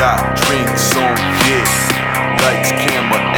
got drinks on yeah. Lights, camera,